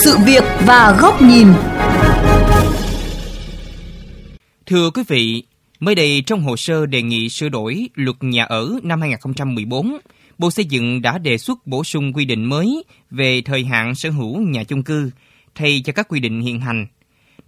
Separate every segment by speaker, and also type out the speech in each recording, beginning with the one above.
Speaker 1: sự việc và góc nhìn.
Speaker 2: Thưa quý vị, mới đây trong hồ sơ đề nghị sửa đổi luật nhà ở năm 2014, Bộ Xây dựng đã đề xuất bổ sung quy định mới về thời hạn sở hữu nhà chung cư thay cho các quy định hiện hành.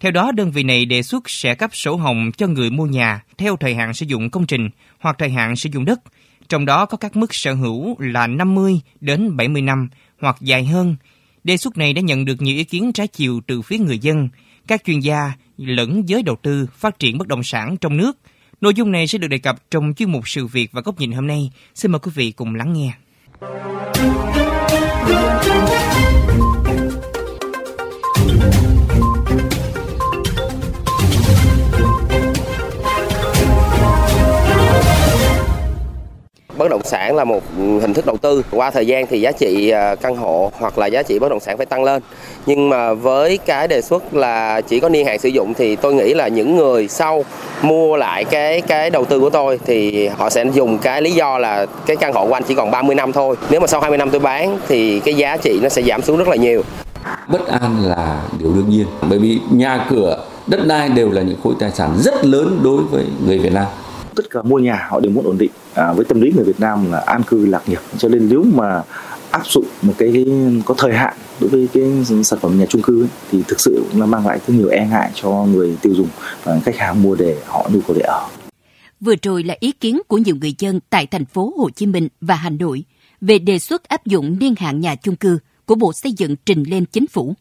Speaker 2: Theo đó, đơn vị này đề xuất sẽ cấp sổ hồng cho người mua nhà theo thời hạn sử dụng công trình hoặc thời hạn sử dụng đất, trong đó có các mức sở hữu là 50 đến 70 năm hoặc dài hơn. Đề xuất này đã nhận được nhiều ý kiến trái chiều từ phía người dân, các chuyên gia lẫn giới đầu tư phát triển bất động sản trong nước. Nội dung này sẽ được đề cập trong chuyên mục sự việc và góc nhìn hôm nay. Xin mời quý vị cùng lắng nghe.
Speaker 3: Bất động sản là một hình thức đầu tư. Qua thời gian thì giá trị à, căn hộ hoặc là giá trị bất động sản phải tăng lên. Nhưng mà với cái đề xuất là chỉ có niên hạn sử dụng thì tôi nghĩ là những người sau mua lại cái cái đầu tư của tôi thì họ sẽ dùng cái lý do là cái căn hộ của anh chỉ còn 30 năm thôi. Nếu mà sau 20 năm tôi bán thì cái giá trị nó sẽ giảm xuống rất là nhiều.
Speaker 4: Bất an là điều đương nhiên. Bởi vì nhà cửa, đất đai đều là những khối tài sản rất lớn đối với người Việt Nam
Speaker 5: tất cả mua nhà họ đều muốn ổn định à, với tâm lý người Việt Nam là an cư lạc nghiệp cho nên nếu mà áp dụng một cái, cái có thời hạn đối với cái sản phẩm nhà chung cư ấy, thì thực sự cũng mang lại rất nhiều e ngại cho người tiêu dùng và khách hàng mua để họ nhu cầu để ở.
Speaker 6: Vừa rồi là ý kiến của nhiều người dân tại thành phố Hồ Chí Minh và Hà Nội về đề xuất áp dụng niên hạn nhà chung cư của Bộ Xây dựng trình lên chính phủ.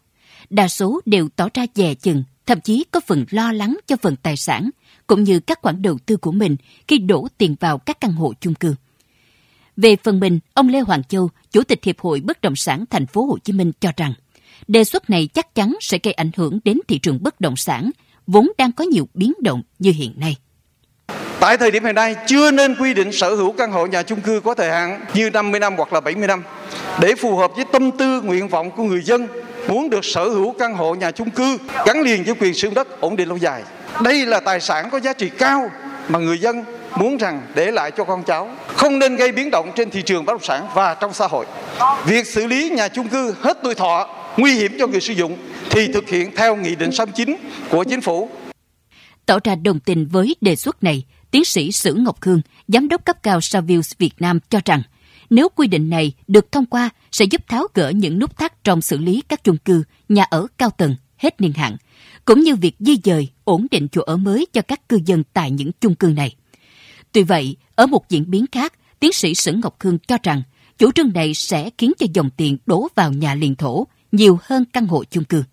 Speaker 6: Đa số đều tỏ ra dè chừng, thậm chí có phần lo lắng cho phần tài sản cũng như các khoản đầu tư của mình khi đổ tiền vào các căn hộ chung cư. Về phần mình, ông Lê Hoàng Châu, Chủ tịch Hiệp hội Bất động sản Thành phố Hồ Chí Minh cho rằng, đề xuất này chắc chắn sẽ gây ảnh hưởng đến thị trường bất động sản, vốn đang có nhiều biến động như hiện nay.
Speaker 7: Tại thời điểm hiện nay chưa nên quy định sở hữu căn hộ nhà chung cư có thời hạn như 50 năm hoặc là 70 năm để phù hợp với tâm tư nguyện vọng của người dân muốn được sở hữu căn hộ nhà chung cư gắn liền với quyền sử dụng đất ổn định lâu dài. Đây là tài sản có giá trị cao mà người dân muốn rằng để lại cho con cháu không nên gây biến động trên thị trường bất động sản và trong xã hội. Việc xử lý nhà chung cư hết tuổi thọ nguy hiểm cho người sử dụng thì thực hiện theo Nghị định 69 của Chính phủ.
Speaker 6: Tỏ ra đồng tình với đề xuất này, tiến sĩ Sử Ngọc Khương, giám đốc cấp cao Savills Việt Nam cho rằng nếu quy định này được thông qua sẽ giúp tháo gỡ những nút thắt trong xử lý các chung cư, nhà ở cao tầng hết niên hạn, cũng như việc di dời, ổn định chỗ ở mới cho các cư dân tại những chung cư này. Tuy vậy, ở một diễn biến khác, tiến sĩ Sử Ngọc Khương cho rằng chủ trương này sẽ khiến cho dòng tiền đổ vào nhà liền thổ nhiều hơn căn hộ chung cư.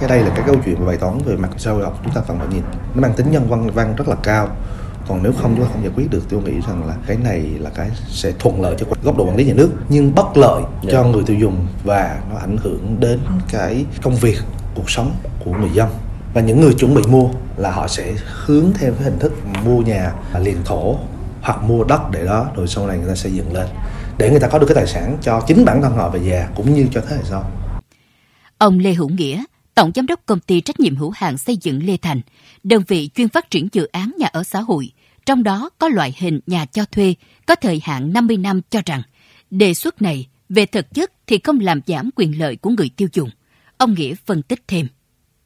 Speaker 8: Cái đây là cái câu chuyện bài toán về mặt xã hội học chúng ta cần phải nhìn. Nó mang tính nhân văn văn rất là cao. Còn nếu không chúng ta không giải quyết được tôi nghĩ rằng là cái này là cái sẽ thuận lợi cho góc độ quản lý nhà nước nhưng bất lợi cho người tiêu dùng và nó ảnh hưởng đến cái công việc cuộc sống của người dân và những người chuẩn bị mua là họ sẽ hướng theo cái hình thức mua nhà liền thổ hoặc mua đất để đó rồi sau này người ta xây dựng lên để người ta có được cái tài sản cho chính bản thân họ về già cũng như cho thế hệ sau.
Speaker 6: Ông Lê Hữu Nghĩa, Tổng Giám đốc Công ty Trách nhiệm hữu hạn xây dựng Lê Thành, đơn vị chuyên phát triển dự án nhà ở xã hội, trong đó có loại hình nhà cho thuê có thời hạn 50 năm cho rằng đề xuất này về thực chất thì không làm giảm quyền lợi của người tiêu dùng. Ông Nghĩa phân tích thêm.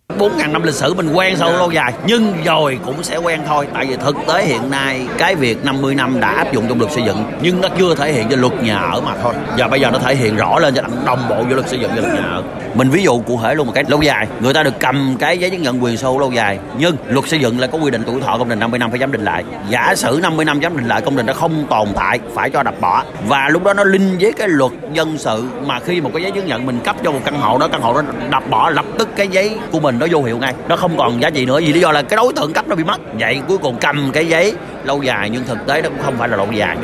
Speaker 9: 4 ngàn năm lịch sử mình quen sâu lâu dài, nhưng rồi cũng sẽ quen thôi. Tại vì thực tế hiện nay, cái việc 50 năm đã áp dụng trong luật xây dựng, nhưng nó chưa thể hiện cho luật nhà ở mà thôi. Và bây giờ nó thể hiện rõ lên cho đồng bộ giữa luật xây dựng và luật nhà ở. Mình ví dụ cụ thể luôn một cái lâu dài. Người ta được cầm cái giấy chứng nhận quyền sở hữu lâu dài, nhưng luật xây dựng lại có quy định tuổi thọ công trình 50 năm phải giám định lại. Giả sử 50 năm giám định lại, công trình nó không tồn tại, phải cho đập bỏ. Và lúc đó nó linh với cái luật dân sự, mà khi một cái giấy chứng nhận mình cấp cho một căn hộ đó, căn hộ đó đập bỏ, lập tức cái giấy của mình nó vô hiệu ngay. Nó không còn giá trị nữa vì lý do là cái đối tượng cấp nó bị mất. Vậy cuối cùng cầm cái giấy lâu dài nhưng thực tế nó cũng không phải là lâu dài.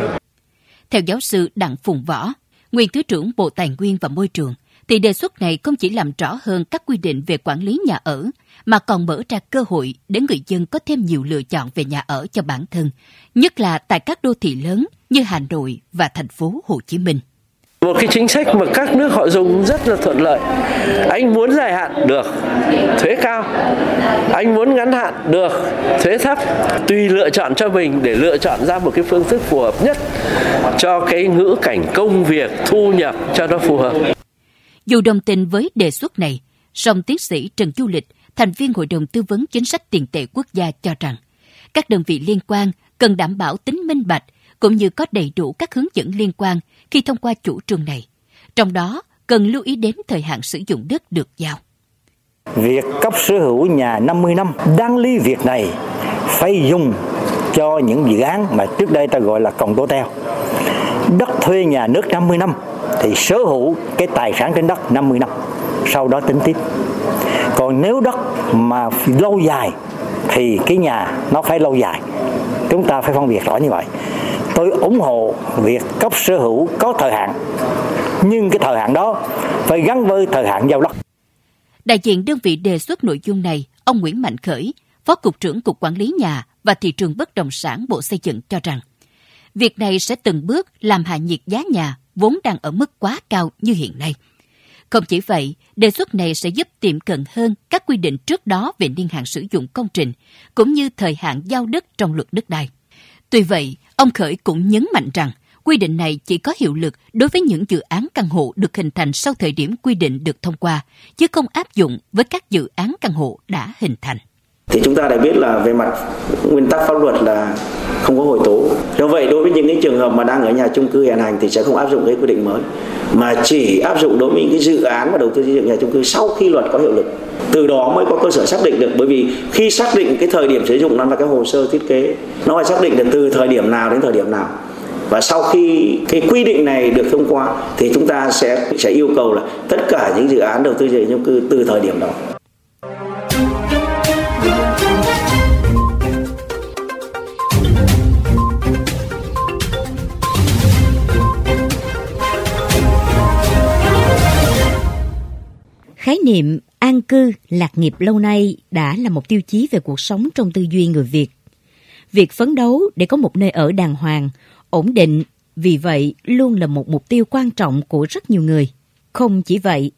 Speaker 6: Theo giáo sư Đặng Phùng Võ nguyên thứ trưởng Bộ Tài nguyên và Môi trường thì đề xuất này không chỉ làm rõ hơn các quy định về quản lý nhà ở mà còn mở ra cơ hội để người dân có thêm nhiều lựa chọn về nhà ở cho bản thân, nhất là tại các đô thị lớn như Hà Nội và thành phố Hồ Chí Minh.
Speaker 10: Một cái chính sách mà các nước họ dùng rất là thuận lợi. Anh muốn dài hạn được, thuế cao. Anh muốn ngắn hạn được, thuế thấp. Tùy lựa chọn cho mình để lựa chọn ra một cái phương thức phù hợp nhất cho cái ngữ cảnh công việc, thu nhập cho nó phù hợp.
Speaker 6: Dù đồng tình với đề xuất này, Song tiến sĩ Trần Du Lịch, thành viên Hội đồng Tư vấn Chính sách Tiền tệ Quốc gia cho rằng, các đơn vị liên quan cần đảm bảo tính minh bạch cũng như có đầy đủ các hướng dẫn liên quan khi thông qua chủ trương này. Trong đó, cần lưu ý đến thời hạn sử dụng đất được giao.
Speaker 11: Việc cấp sở hữu nhà 50 năm, đáng lý việc này phải dùng cho những dự án mà trước đây ta gọi là còng tố teo. Đất thuê nhà nước 50 năm thì sở hữu cái tài sản trên đất 50 năm, sau đó tính tiếp. Còn nếu đất mà lâu dài thì cái nhà nó phải lâu dài. Chúng ta phải phân biệt rõ như vậy. Tôi ủng hộ việc cấp sở hữu có thời hạn, nhưng cái thời hạn đó phải gắn với thời hạn giao đất.
Speaker 6: Đại diện đơn vị đề xuất nội dung này, ông Nguyễn Mạnh Khởi, Phó Cục trưởng Cục Quản lý Nhà và Thị trường Bất động sản Bộ Xây dựng cho rằng, việc này sẽ từng bước làm hạ nhiệt giá nhà vốn đang ở mức quá cao như hiện nay. Không chỉ vậy, đề xuất này sẽ giúp tiệm cận hơn các quy định trước đó về niên hạn sử dụng công trình, cũng như thời hạn giao đất trong luật đất đai. Tuy vậy, ông Khởi cũng nhấn mạnh rằng, quy định này chỉ có hiệu lực đối với những dự án căn hộ được hình thành sau thời điểm quy định được thông qua, chứ không áp dụng với các dự án căn hộ đã hình thành
Speaker 12: thì chúng ta đã biết là về mặt nguyên tắc pháp luật là không có hồi tố. Do vậy, đối với những cái trường hợp mà đang ở nhà chung cư hiện hành thì sẽ không áp dụng cái quy định mới, mà chỉ áp dụng đối với những cái dự án và đầu tư xây dựng nhà chung cư sau khi luật có hiệu lực. Từ đó mới có cơ sở xác định được, bởi vì khi xác định cái thời điểm sử dụng nó là cái hồ sơ thiết kế, nó phải xác định được từ thời điểm nào đến thời điểm nào. Và sau khi cái quy định này được thông qua thì chúng ta sẽ sẽ yêu cầu là tất cả những dự án đầu tư xây dựng chung cư từ thời điểm đó.
Speaker 13: Niệm an cư, lạc nghiệp lâu nay đã là một tiêu chí về cuộc sống trong tư duy người Việt. Việc phấn đấu để có một nơi ở đàng hoàng, ổn định, vì vậy luôn là một mục tiêu quan trọng của rất nhiều người. Không chỉ vậy,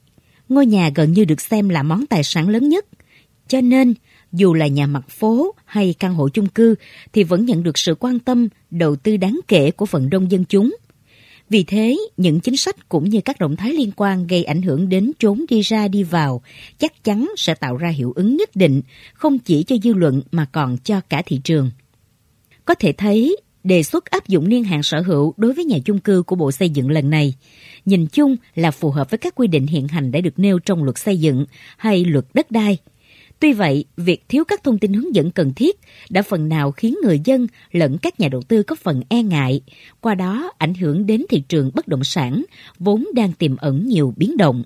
Speaker 13: ngôi nhà gần như được xem là món tài sản lớn nhất. Cho nên, dù là nhà mặt phố hay căn hộ chung cư thì vẫn nhận được sự quan tâm, đầu tư đáng kể của phần đông dân chúng. Vì thế, những chính sách cũng như các động thái liên quan gây ảnh hưởng đến trốn đi ra đi vào chắc chắn sẽ tạo ra hiệu ứng nhất định, không chỉ cho dư luận mà còn cho cả thị trường. Có thể thấy, đề xuất áp dụng niên hạn sở hữu đối với nhà chung cư của Bộ Xây dựng lần này, nhìn chung là phù hợp với các quy định hiện hành đã được nêu trong luật xây dựng hay luật đất đai – Tuy vậy, việc thiếu các thông tin hướng dẫn cần thiết đã phần nào khiến người dân lẫn các nhà đầu tư có phần e ngại, qua đó ảnh hưởng đến thị trường bất động sản, vốn đang tiềm ẩn nhiều biến động.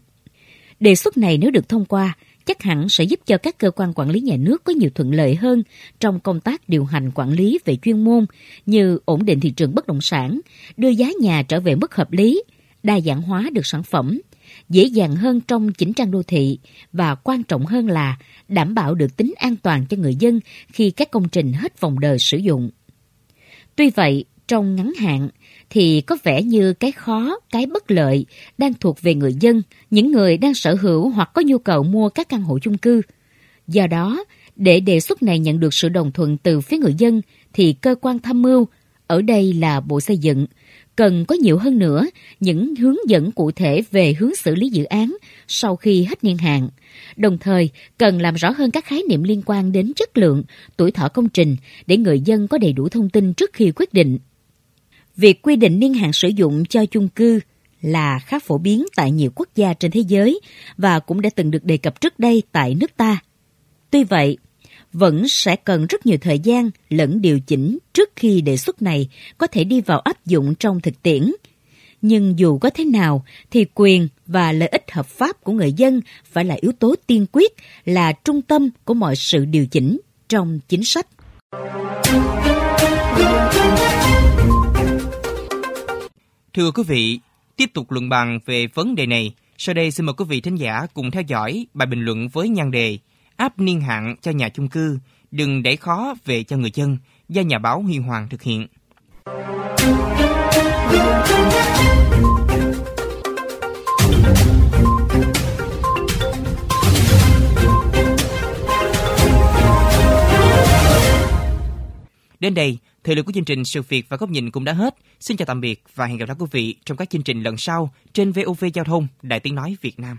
Speaker 13: Đề xuất này nếu được thông qua, chắc hẳn sẽ giúp cho các cơ quan quản lý nhà nước có nhiều thuận lợi hơn trong công tác điều hành quản lý về chuyên môn như ổn định thị trường bất động sản, đưa giá nhà trở về mức hợp lý, đa dạng hóa được sản phẩm, dễ dàng hơn trong chỉnh trang đô thị và quan trọng hơn là đảm bảo được tính an toàn cho người dân khi các công trình hết vòng đời sử dụng. Tuy vậy, trong ngắn hạn thì có vẻ như cái khó, cái bất lợi đang thuộc về người dân, những người đang sở hữu hoặc có nhu cầu mua các căn hộ chung cư. Do đó, để đề xuất này nhận được sự đồng thuận từ phía người dân thì cơ quan tham mưu, ở đây là Bộ Xây dựng, cần có nhiều hơn nữa những hướng dẫn cụ thể về hướng xử lý dự án sau khi hết niên hạn. Đồng thời, cần làm rõ hơn các khái niệm liên quan đến chất lượng, tuổi thọ công trình để người dân có đầy đủ thông tin trước khi quyết định. Việc quy định niên hạn sử dụng cho chung cư là khá phổ biến tại nhiều quốc gia trên thế giới và cũng đã từng được đề cập trước đây tại nước ta. Tuy vậy, vẫn sẽ cần rất nhiều thời gian lẫn điều chỉnh trước khi đề xuất này có thể đi vào áp dụng trong thực tiễn. Nhưng dù có thế nào thì quyền và lợi ích hợp pháp của người dân phải là yếu tố tiên quyết, là trung tâm của mọi sự điều chỉnh trong chính sách.
Speaker 2: Thưa quý vị, tiếp tục luận bàn về vấn đề này, sau đây xin mời quý vị thính giả cùng theo dõi bài bình luận với nhan đề áp niên hạn cho nhà chung cư, đừng để khó về cho người dân, do nhà báo Huy Hoàng thực hiện. Đến đây, thời lượng của chương trình Sự việc và góc nhìn cũng đã hết. Xin chào tạm biệt và hẹn gặp lại quý vị trong các chương trình lần sau trên VOV Giao thông Đại Tiếng Nói Việt Nam.